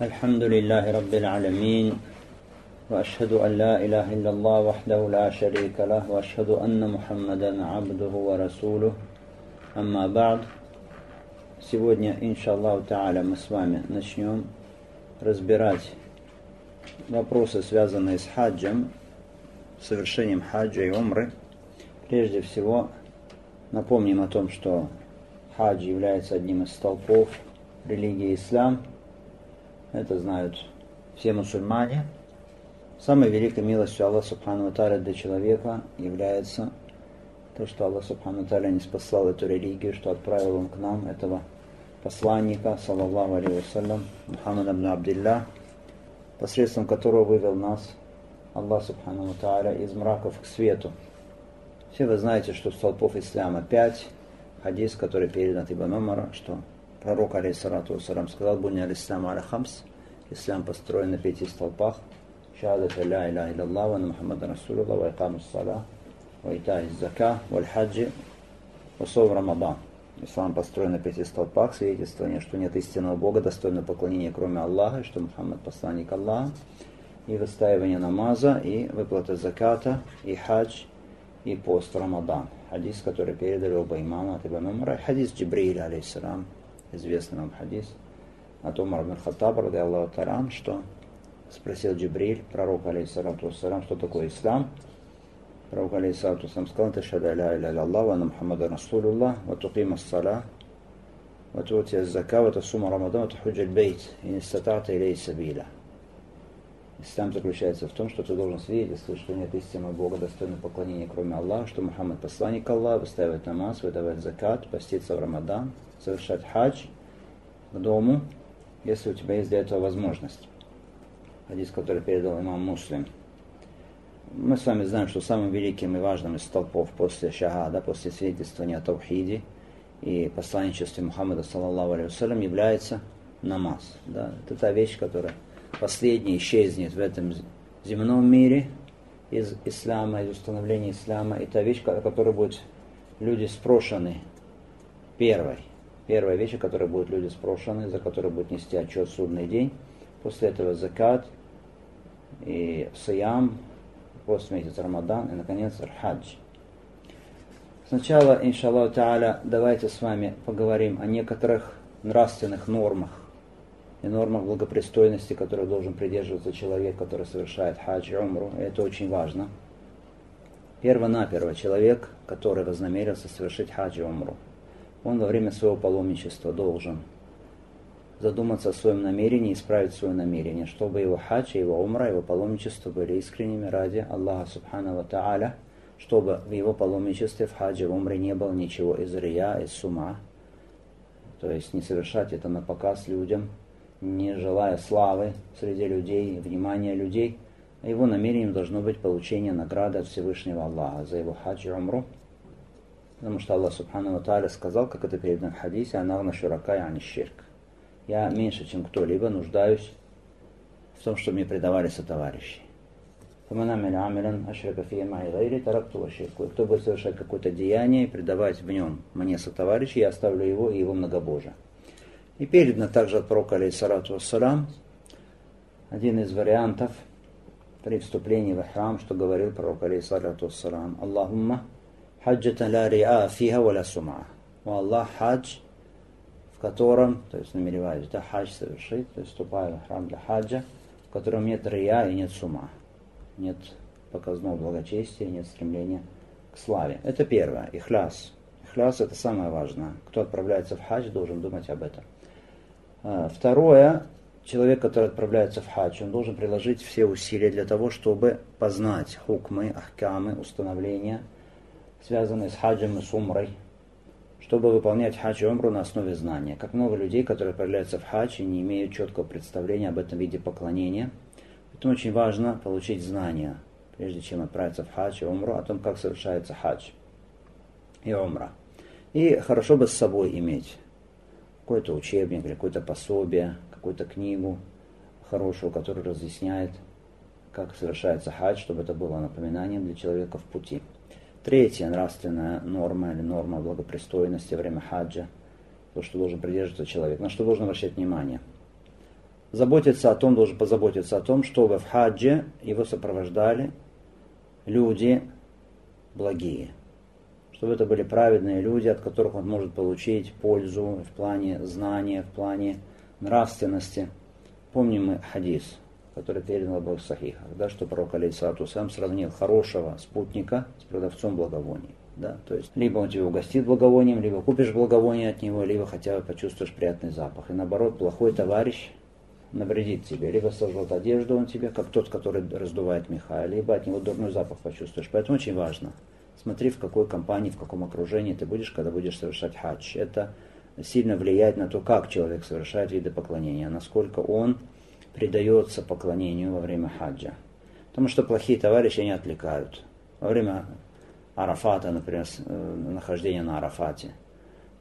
الحمد لله رب العالمين وأشهد أن لا إله إلا الله وحده لا شريك له وأشهد أن محمدا عبده ورسوله أما بعد Сегодня, иншаллаху та'аля, мы с вами начнем разбирать вопросы, связанные с хаджем, совершением хаджа и умры. Прежде всего, напомним о том, что хадж является одним из столпов религии ислам – это знают все мусульмане. Самой великой милостью Аллаха Субхану Таля для человека является то, что Аллах Субхану Таля не спасал эту религию, что отправил Он к нам этого посланника, саллаллаху алейhi вассалям, Мухаммад ибн Абдилля, посредством которого вывел нас Аллах Субхану Тааля из мраков к свету. Все вы знаете, что столпов ислама пять, хадис, который передан Ибн Умара, что Пророк, алейхиссалату вассалам, сказал, «Буня алислам аля хамс». Ислам построен на пяти столпах. Шахадат ля иля илlallah, ва Мухаммад Расулуллах, ва ва ита из зака, ва хаджи, ва Рамадан. Ислам построен на пяти столпах, свидетельствование, что нет истинного Бога, достойного поклонения, кроме Аллаха, что Мухаммад посланник Аллаха, и выстаивание намаза, и выплата заката, и хадж, и пост Рамадан. Хадис, который передали оба имама от Ибн Умара, хадис Джибриля, алейхиссалам, известный нам хадис от Умара бин Хаттаба, Аллаху Таран, что спросил Джибриль, пророк, алейхиссалату вассалам, что такое ислам. Пророк, алейхиссалату вассалам, сказал, ты шада ля иля Аллах, ва Мухаммада Расулуллах, ва туқима ссала, ва туати зака, ва тасума Рамадан, ва тухуджа бейт, и не статата илей сабиля. Ислам заключается в том, что ты должен свидетельствовать, что нет истинного Бога, достойного поклонения, кроме Аллаха, что Мухаммад посланник Аллаха, выставить намаз, выдавать закат, поститься в Рамадан, совершать хадж к дому, если у тебя есть для этого возможность. Хадис, который передал имам Муслим. Мы с вами знаем, что самым великим и важным из столпов после шахада, после свидетельствования о Таухиде и посланничестве Мухаммада, саллаллаху алейhi является намаз. Да? Это та вещь, которая последний исчезнет в этом земном мире из ислама, из установления ислама, и та вещь, о которой будут люди спрошены первой. Первая вещь, о которой будут люди спрошены, за которой будет нести отчет судный день. После этого закат и саям, после месяца Рамадан и, наконец, хадж. Сначала, иншаллаху та'аля, давайте с вами поговорим о некоторых нравственных нормах, и нормах благопристойности, которых должен придерживаться человек, который совершает хадж и умру. Это очень важно. Перво-наперво человек, который вознамерился совершить хадж и умру, он во время своего паломничества должен задуматься о своем намерении исправить свое намерение, чтобы его хадж, его умра, его паломничество были искренними ради Аллаха Субхану Тааля, чтобы в его паломничестве, в хадже, в умре не было ничего из рия, из сума, то есть не совершать это на показ людям, не желая славы среди людей, внимания людей, его намерением должно быть получение награды от Всевышнего Аллаха за его хадж и умру. Потому что Аллах Субхану Тааля сказал, как это передано в хадисе, «Анагна шурака яни ширк». Я меньше, чем кто-либо, нуждаюсь в том, что мне предавали сотоварищи. Кто будет совершать какое-то деяние и предавать в нем мне сотоварищи, я оставлю его и его многобожие. И передано также от пророка, алейхиссалату вассалам, один из вариантов при вступлении в храм, что говорил пророк, алейхиссалату вассалам, Аллахумма хаджата ла риа фиха ва ла сума. О Аллах, хадж, в котором, то есть намереваюсь, да, хадж совершить, то есть вступаю в храм для хаджа, в котором нет рия и нет сума, нет показного благочестия, нет стремления к славе. Это первое, ихляс. Ихляс это самое важное. Кто отправляется в хадж, должен думать об этом. А, второе, человек, который отправляется в хадж, он должен приложить все усилия для того, чтобы познать хукмы, ахкамы, установления, связанные с хаджем и с умрой, чтобы выполнять хадж и умру на основе знания. Как много людей, которые отправляются в хадж и не имеют четкого представления об этом виде поклонения. Поэтому очень важно получить знания, прежде чем отправиться в хадж и умру, о том, как совершается хадж и умра. И хорошо бы с собой иметь какой-то учебник или какое-то пособие, какую-то книгу хорошую, которая разъясняет, как совершается хадж, чтобы это было напоминанием для человека в пути. Третья нравственная норма или норма благопристойности во время хаджа, то, что должен придерживаться человек, на что должен обращать внимание. заботиться о том, должен позаботиться о том, чтобы в хаджи его сопровождали люди благие. Чтобы это были праведные люди, от которых он может получить пользу в плане знания, в плане нравственности. Помним мы хадис, который передан в Сахихах, да, что пророк Алейсату сам сравнил хорошего спутника с продавцом благовоний. Да? То есть либо он тебя угостит благовонием, либо купишь благовоние от него, либо хотя бы почувствуешь приятный запах. И наоборот, плохой товарищ навредит тебе. Либо сожжет одежду он тебе, как тот, который раздувает меха, либо от него дурной запах почувствуешь. Поэтому очень важно. Смотри, в какой компании, в каком окружении ты будешь, когда будешь совершать хадж. Это сильно влияет на то, как человек совершает виды поклонения, насколько он предается поклонению во время хаджа. Потому что плохие товарищи не отвлекают. Во время Арафата, например, э, нахождения на Арафате –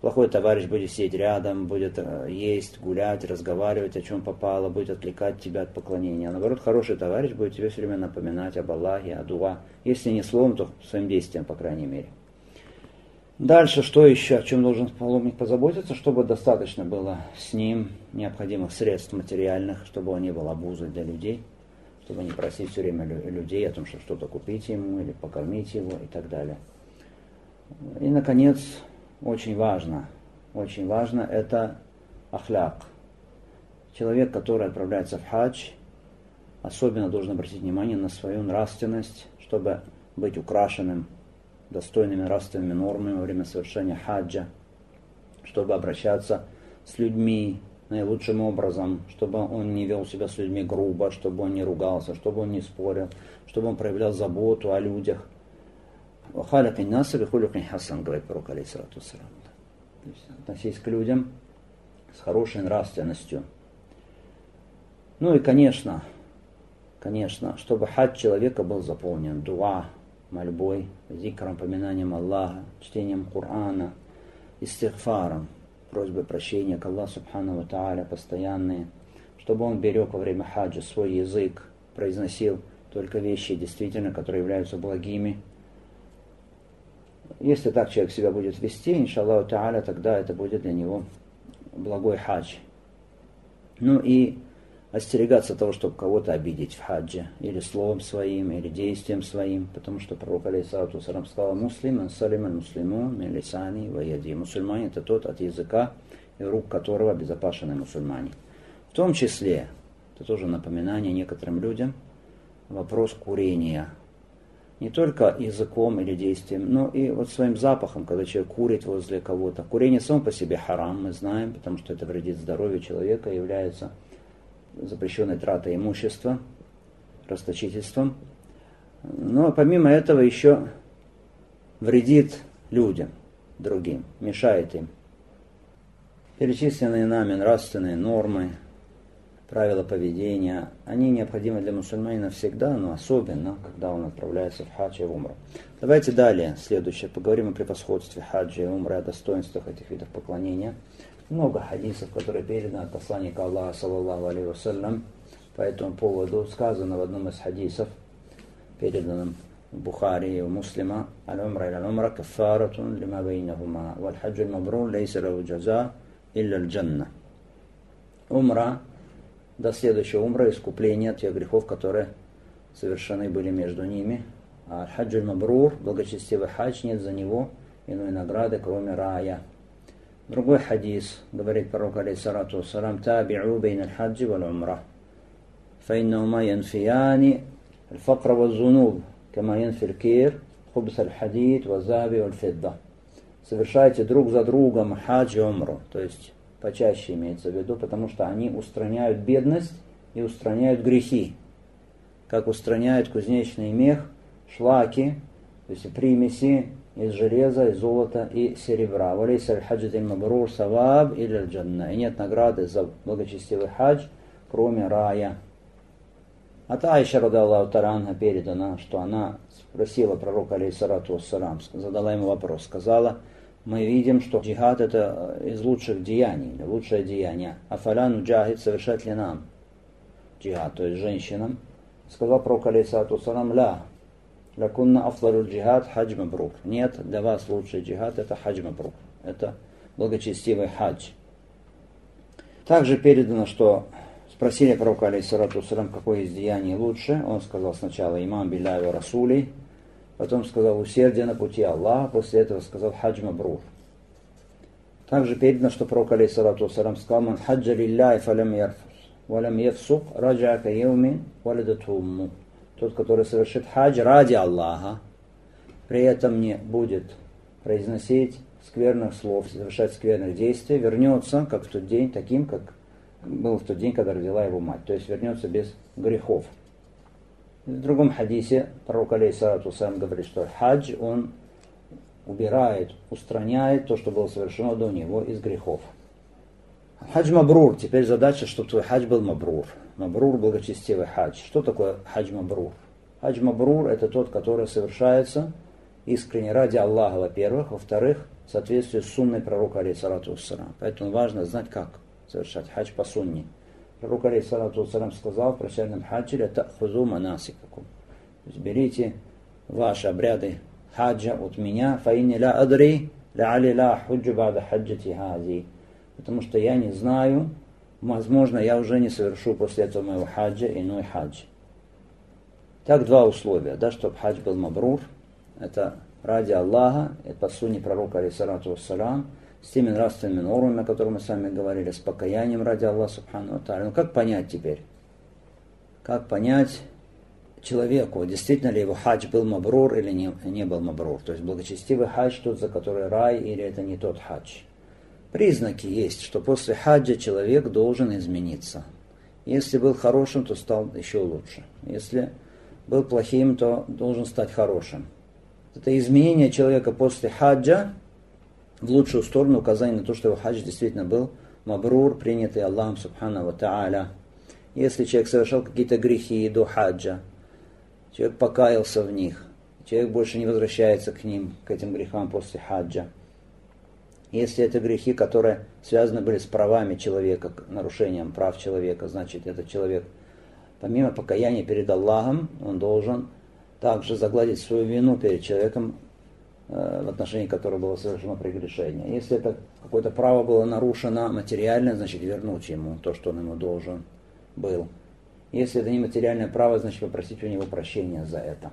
Плохой товарищ будет сидеть рядом, будет э, есть, гулять, разговаривать, о чем попало, будет отвлекать тебя от поклонения. А наоборот, хороший товарищ будет тебе все время напоминать об Аллахе, о дуа. Если не словом, то своим действием, по крайней мере. Дальше, что еще, о чем должен паломник позаботиться, чтобы достаточно было с ним необходимых средств материальных, чтобы он не был обузой для людей, чтобы не просить все время людей о том, чтобы что-то купить ему или покормить его и так далее. И, наконец, очень важно, очень важно, это ахляк. Человек, который отправляется в хадж, особенно должен обратить внимание на свою нравственность, чтобы быть украшенным достойными нравственными нормами во время совершения хаджа, чтобы обращаться с людьми наилучшим образом, чтобы он не вел себя с людьми грубо, чтобы он не ругался, чтобы он не спорил, чтобы он проявлял заботу о людях, Вахаляк иннаса бихулюк хасан, говорит пророк алейсалату То есть относись к людям с хорошей нравственностью. Ну и, конечно, конечно, чтобы хадж человека был заполнен дуа, мольбой, зикром, поминанием Аллаха, чтением Корана, истихфаром, просьбой прощения к Аллаху Субхану Тааля постоянные, чтобы он берег во время хаджа свой язык, произносил только вещи действительно, которые являются благими, если так человек себя будет вести, иншаллаху та'аля, тогда это будет для него благой хадж. Ну и остерегаться того, чтобы кого-то обидеть в хаджи, или словом своим, или действием своим, потому что пророк алейсалату сарам сказал, муслим, салиман муслиму, милисани, ваяди. Мусульманин это тот, от языка и рук которого обезопасены мусульмане. В том числе, это тоже напоминание некоторым людям, вопрос курения – не только языком или действием, но и вот своим запахом, когда человек курит возле кого-то. Курение само по себе харам, мы знаем, потому что это вредит здоровью человека, является запрещенной тратой имущества, расточительством. Но помимо этого еще вредит людям, другим, мешает им. Перечисленные нами нравственные нормы, правила поведения, они необходимы для мусульманина всегда, но особенно, когда он отправляется в хадж и умру. Давайте далее, следующее, поговорим о превосходстве хаджа и умры, о достоинствах этих видов поклонения. Много хадисов, которые переданы от посланника Аллаха, саллаллаху алейhi вассалям, по этому поводу сказано в одном из хадисов, переданном в Бухари и Муслима, «Аль-умра иля умра кафаратун лима бейнахума, валь-хаджу мабрур лейса лаву джаза илля джанна». Умра до следующего умра искупления от тех грехов, которые совершены были между ними. А хаджуль мабрур, благочестивый хадж, нет за него иной награды, кроме рая. Другой хадис говорит пророк, алейсалату вассалам, «Таби'у бейн аль-хаджи валь умра, фаиннаума янфияни аль-факра валь-зунуб, кама янфи аль-кир, хубс аль-хадид, вазаби валь-фидда». Совершайте друг за другом хадж и умру, то есть почаще имеется в виду, потому что они устраняют бедность и устраняют грехи, как устраняют кузнечный мех, шлаки, то есть примеси, из железа, из золота и серебра. Валейс аль-хаджит мабрур саваб или джанна. И нет награды за благочестивый хадж, кроме рая. От Айша, рада Аллаху Таранга, передано, что она спросила пророка, алейхиссалату вассалам, задала ему вопрос, сказала – мы видим, что джихад это из лучших деяний, лучшее деяние. А фалян джахид совершать ли нам джихад, то есть женщинам? Сказал пророк алейсату салам, ля, лакунна афлару джихад хадж мабрук. Нет, для вас лучший джихад это хадж мабрук. Это благочестивый хадж. Также передано, что Спросили пророка, алейхиссалату салам, какое из деяний лучше. Он сказал сначала имам билляви расули, потом сказал усердие на пути Аллаха, после этого сказал хадж мабрур. Также передано, что пророк, алейхиссалату салам, сказал, «Ман хаджа лилляхи фалям ярфус, валям яфсук, раджа ка еумин, валидатумму». Тот, который совершит хадж ради Аллаха, при этом не будет произносить скверных слов, совершать скверных действий, вернется, как в тот день, таким, как был в тот день, когда родила его мать. То есть вернется без грехов. В другом хадисе пророк алейхиссалату сам говорит, что хадж, он убирает, устраняет то, что было совершено до него из грехов. Хадж мабрур. Теперь задача, чтобы твой хадж был мабрур. Мабрур – благочестивый хадж. Что такое хадж мабрур? Хадж мабрур – это тот, который совершается искренне ради Аллаха, во-первых. Во-вторых, в соответствии с сунной пророка, алейхиссалату вассалам. Поэтому важно знать, как совершать хадж по сунне. Пророк, алейхиссалату вассалам, сказал в прощальном хаджи, это хузу манасикаку. То есть берите ваши обряды хаджа от меня, фаини ла адри, ла али ла худжу бада хаджати хази. Потому что я не знаю, возможно, я уже не совершу после этого моего хаджа иной хадж. Так два условия, да, чтобы хадж был мабрур, это ради Аллаха, это по сунне пророка, алейсалату вассалам, с теми нравственными нормами, о которых мы с вами говорили, с покаянием ради Аллаха, субхану Ну как понять теперь? Как понять человеку, действительно ли его хадж был мабрур или не, не был мабрур? То есть благочестивый хадж тот, за который рай, или это не тот хадж? Признаки есть, что после хаджа человек должен измениться. Если был хорошим, то стал еще лучше. Если был плохим, то должен стать хорошим. Это изменение человека после хаджа в лучшую сторону указание на то, что его хадж действительно был мабрур, принятый Аллахом Субхану Тааля. Если человек совершал какие-то грехи до хаджа, человек покаялся в них, человек больше не возвращается к ним, к этим грехам после хаджа. Если это грехи, которые связаны были с правами человека, нарушением прав человека, значит, этот человек, помимо покаяния перед Аллахом, он должен также загладить свою вину перед человеком, Э, в отношении которого было совершено прегрешение. Если это какое-то право было нарушено материально, значит вернуть ему то, что он ему должен был. Если это не материальное право, значит попросить у него прощения за это.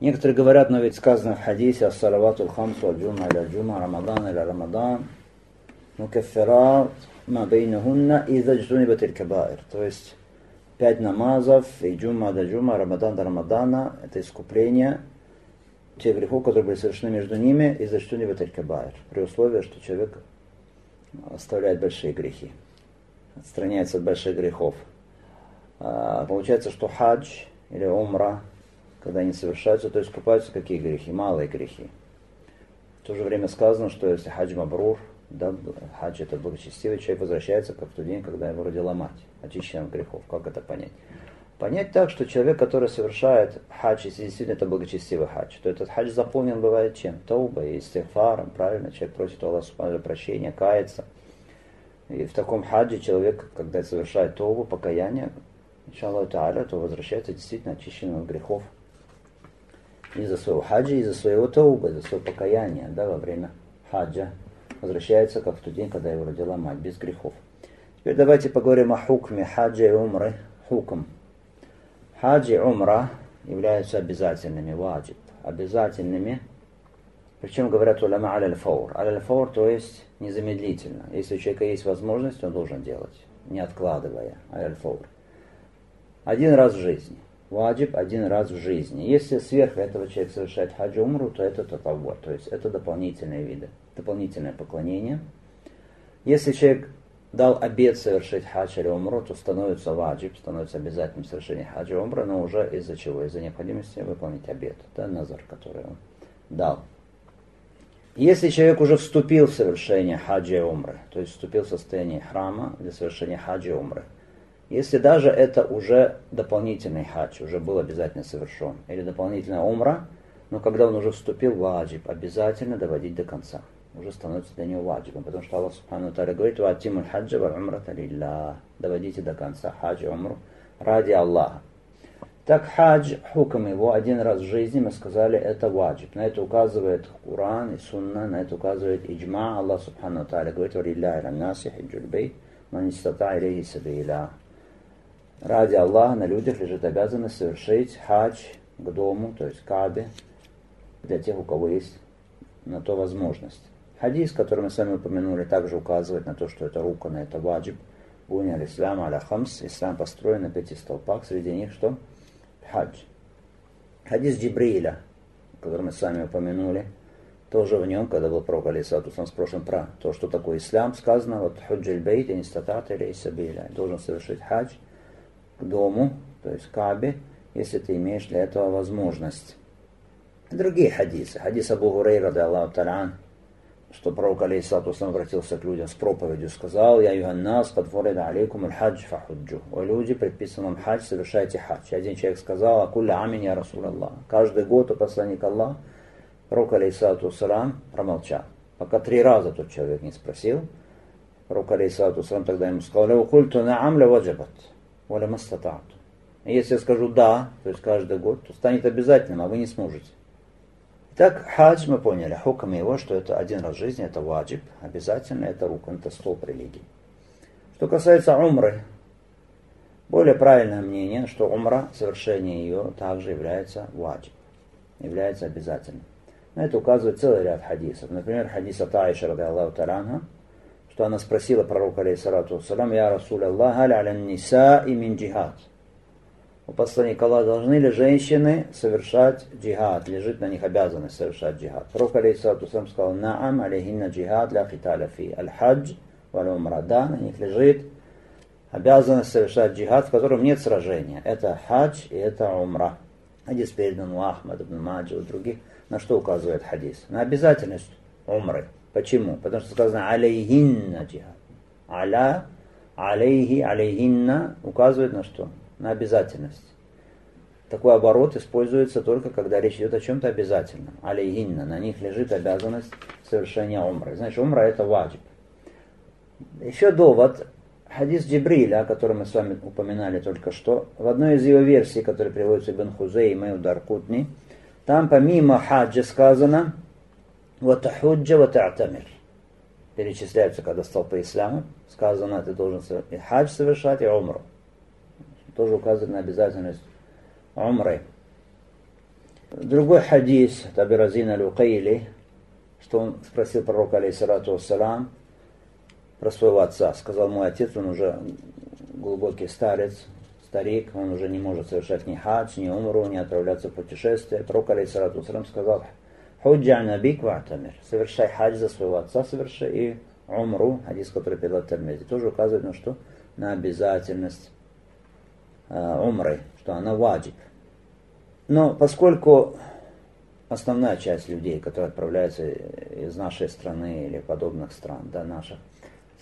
Некоторые говорят, но ведь сказано в хадисе «Ас-салавату хамсу аль-джума иля джума, рамадан иля рамадан, мукаффират ма бейнахунна иза джтунибат кабаир». То есть пять намазов, и джума до джума, рамадан до рамадана – это искупление – те грехов, которые были совершены между ними, и за что не кабайр, при условии, что человек оставляет большие грехи, отстраняется от больших грехов. А, получается, что хадж или умра, когда они совершаются, то есть купаются какие грехи? Малые грехи. В то же время сказано, что если хадж мабрур, да, хадж это благочестивый, человек возвращается как в тот день, когда его родила мать, очищенным от грехов. Как это понять? Понять так, что человек, который совершает хадж, если действительно это благочестивый хадж, то этот хадж заполнен бывает чем? Таубой, истихфаром, правильно? Человек просит у Аллаха прощения, кается. И в таком хадже человек, когда совершает таубу, покаяние, иншаллаху та'аля, то возвращается действительно очищенным от грехов. Из-за своего хаджа, из-за своего тауба, из-за своего покаяния, да, во время хаджа. Возвращается, как в тот день, когда его родила мать, без грехов. Теперь давайте поговорим о хукме хаджа и умры. Хукм. Хаджи и умра являются обязательными, ваджиб, обязательными. Причем говорят уляма аль фаур. Аль фаур, то есть незамедлительно. Если у человека есть возможность, он должен делать, не откладывая. Аль фаур. Один раз в жизни. Ваджиб один раз в жизни. Если сверх этого человек совершает хаджи умру, то это татавва, то есть это дополнительные виды, дополнительное поклонение. Если человек дал обед совершить хадж или умру, то становится ваджиб, становится обязательным совершение хаджа умра, но уже из-за чего? Из-за необходимости выполнить обед, да, назар, который он дал. Если человек уже вступил в совершение хаджа умры, то есть вступил в состояние храма для совершения хаджа умры, если даже это уже дополнительный хадж, уже был обязательно совершен, или дополнительная умра, но когда он уже вступил в ваджиб, обязательно доводить до конца уже становится для него ваджибом, потому что Аллах Субхану Таля говорит, «Ватиму хаджа ва умрата лилля». Доводите до конца хадж и умру ради Аллаха. Так хадж, хукм его один раз в жизни, мы сказали, это ваджиб. На это указывает Куран и Сунна, на это указывает иджма. Аллах Субхану Таля говорит, «Валилляхи раннаси хиджуль бейт, манистата илейхи сабиля. Ради Аллаха на людях лежит обязанность совершить хадж к дому, то есть Кабе, для тех, у кого есть на то возможность. Хадис, который мы с вами упомянули, также указывает на то, что это рука, на это ваджиб. Буня аль-Ислам аля хамс. Ислам построен на пяти столпах. Среди них что? Хадж. Хадис Джибриля, который мы с вами упомянули, тоже в нем, когда был пророк Алисату, он спрашивал про то, что такое ислам, сказано, вот худжиль бейт, инстатат или исабиля. Должен совершить хадж дому, то есть Кабе, если ты имеешь для этого возможность. Другие хадисы. Хадис Абу Гурейра, да Аллаху Талян, что пророк алейхиссалату обратился к людям с проповедью, сказал, «Я юганнас, кад фурида алейкум аль-хадж фахуджу». О люди, предписан вам хадж, совершайте хадж. Один человек сказал, «Акулля амин, я Расул Аллах». Каждый год у посланника Аллах, пророк алейхиссалату салам промолчал. Пока три раза тот человек не спросил, пророк алейхиссалату салам тогда ему сказал, «Леу культу наам ля ваджабат, валя мастатату». Если я скажу «да», то есть каждый год, то станет обязательным, а вы не сможете. Так, хадж мы поняли, хукам его, что это один раз в жизни, это ваджиб, обязательно это рукан, это столб религии. Что касается умры, более правильное мнение, что умра, совершение ее также является ваджиб, является обязательным. На это указывает целый ряд хадисов. Например, хадис от Таранха, что она спросила пророка, алейхиссалату вассалам, «Я Расул Аллах, аля аля ниса и мин джихад» у посланника Аллаха должны ли женщины совершать джихад, лежит на них обязанность совершать джихад. Пророк алейхиссалату сам сказал, наам алейхинна джихад ля хиталя фи аль-хадж валь умра. Да, на них лежит обязанность совершать джихад, в котором нет сражения. Это хадж и это умра. Хадис передан у Ахмад, ибн Маджи, у других. На что указывает хадис? На обязательность умры. Почему? Потому что сказано алейхинна джихад. Аля, алейхи, алейхинна указывает на что? на обязательность. Такой оборот используется только, когда речь идет о чем-то обязательном. Алейгинна, на них лежит обязанность совершения умры. Значит, умра это ваджиб. Еще довод. Хадис Джибриля, о котором мы с вами упоминали только что, в одной из его версий, которая приводится Ибн Хузей и Мэйу Даркутни, там помимо хаджа сказано «Ватахуджа вата'тамир». Перечисляются, когда стал по исламу, сказано, ты должен и хадж совершать, и умру тоже указывает на обязательность умры. Другой хадис Табиразина Люкайли, что он спросил пророка, алейхиссалату вассалам, про своего отца. Сказал, мой отец, он уже глубокий старец, старик, он уже не может совершать ни хадж, ни умру, ни отправляться в путешествие. Пророк, алейхиссалату вассалам, сказал, худжа набик совершай хадж за своего отца, совершай и умру, хадис, который передал Термези, тоже указывает на что? На обязательность Э, умры, что она ваджиб. Но поскольку основная часть людей, которые отправляются из нашей страны или подобных стран, да, наших,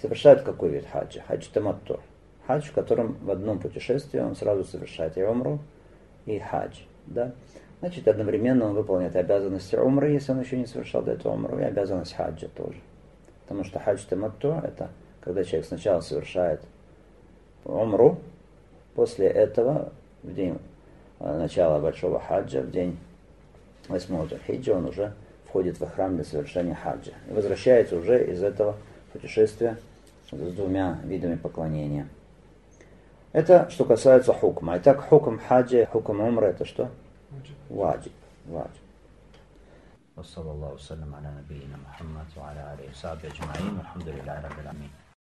совершают какой вид хаджа? Хадж таматтур. Хадж, в котором в одном путешествии он сразу совершает и умру, и хадж. Да? Значит, одновременно он выполняет обязанности умры, если он еще не совершал до этого умру, и обязанность хаджа тоже. Потому что хадж таматтур – это когда человек сначала совершает умру, После этого, в день э, начала Большого хаджа, в день 8 Джахиджа, он уже входит в храм для совершения хаджа. И возвращается уже из этого путешествия с двумя видами поклонения. Это что касается хукма. Итак, хукм хаджа, хукм умра это что? واجب. واجب وصلى الله وسلم على نبينا محمد وعلى آله وصحبه أجمعين والحمد لله رب العالمين.